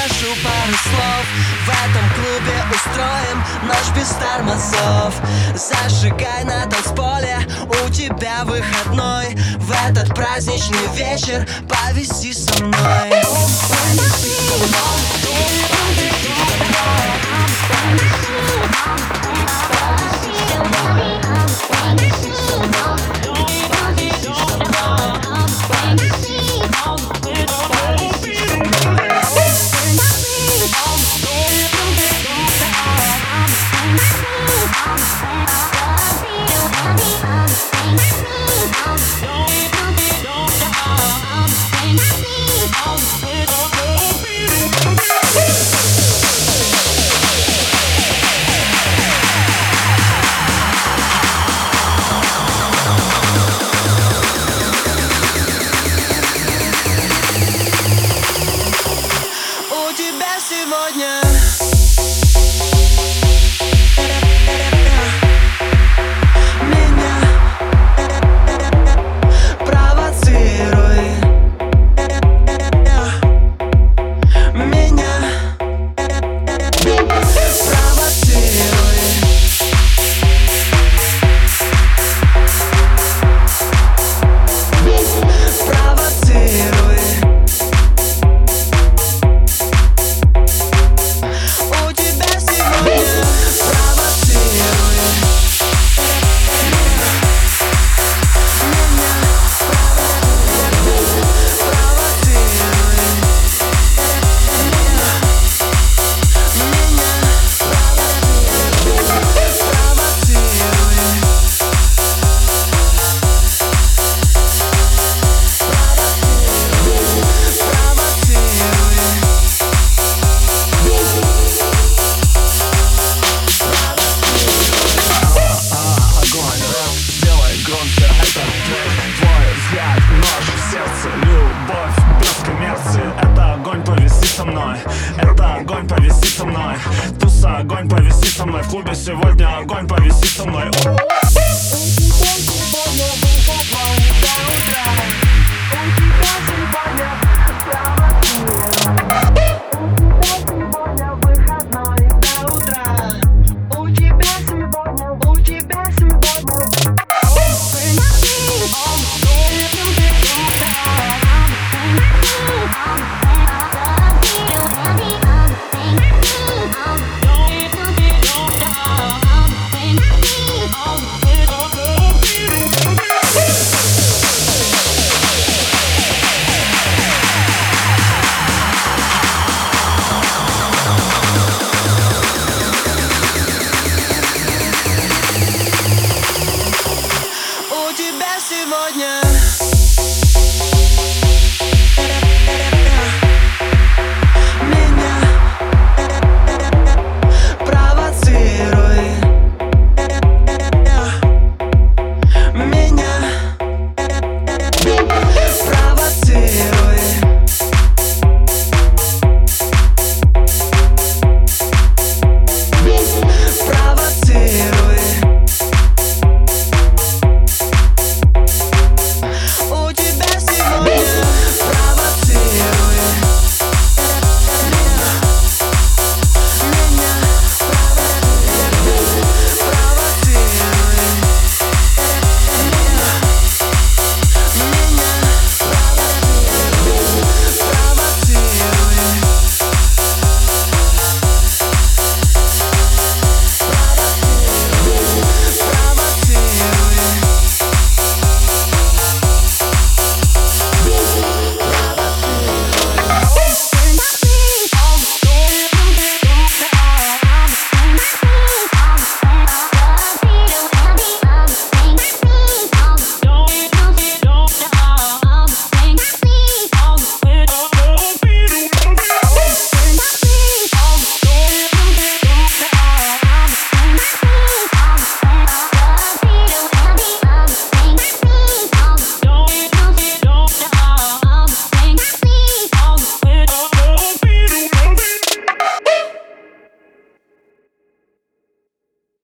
скажу пару слов. В этом клубе устроим ночь без тормозов Зажигай на танцполе, у тебя выходной. В этот праздничный вечер повиси со мной. I'm огонь, повиси со мной. Это огонь, повиси со мной. Туса, огонь, повиси со мной. В клубе сегодня огонь, повиси со мной. У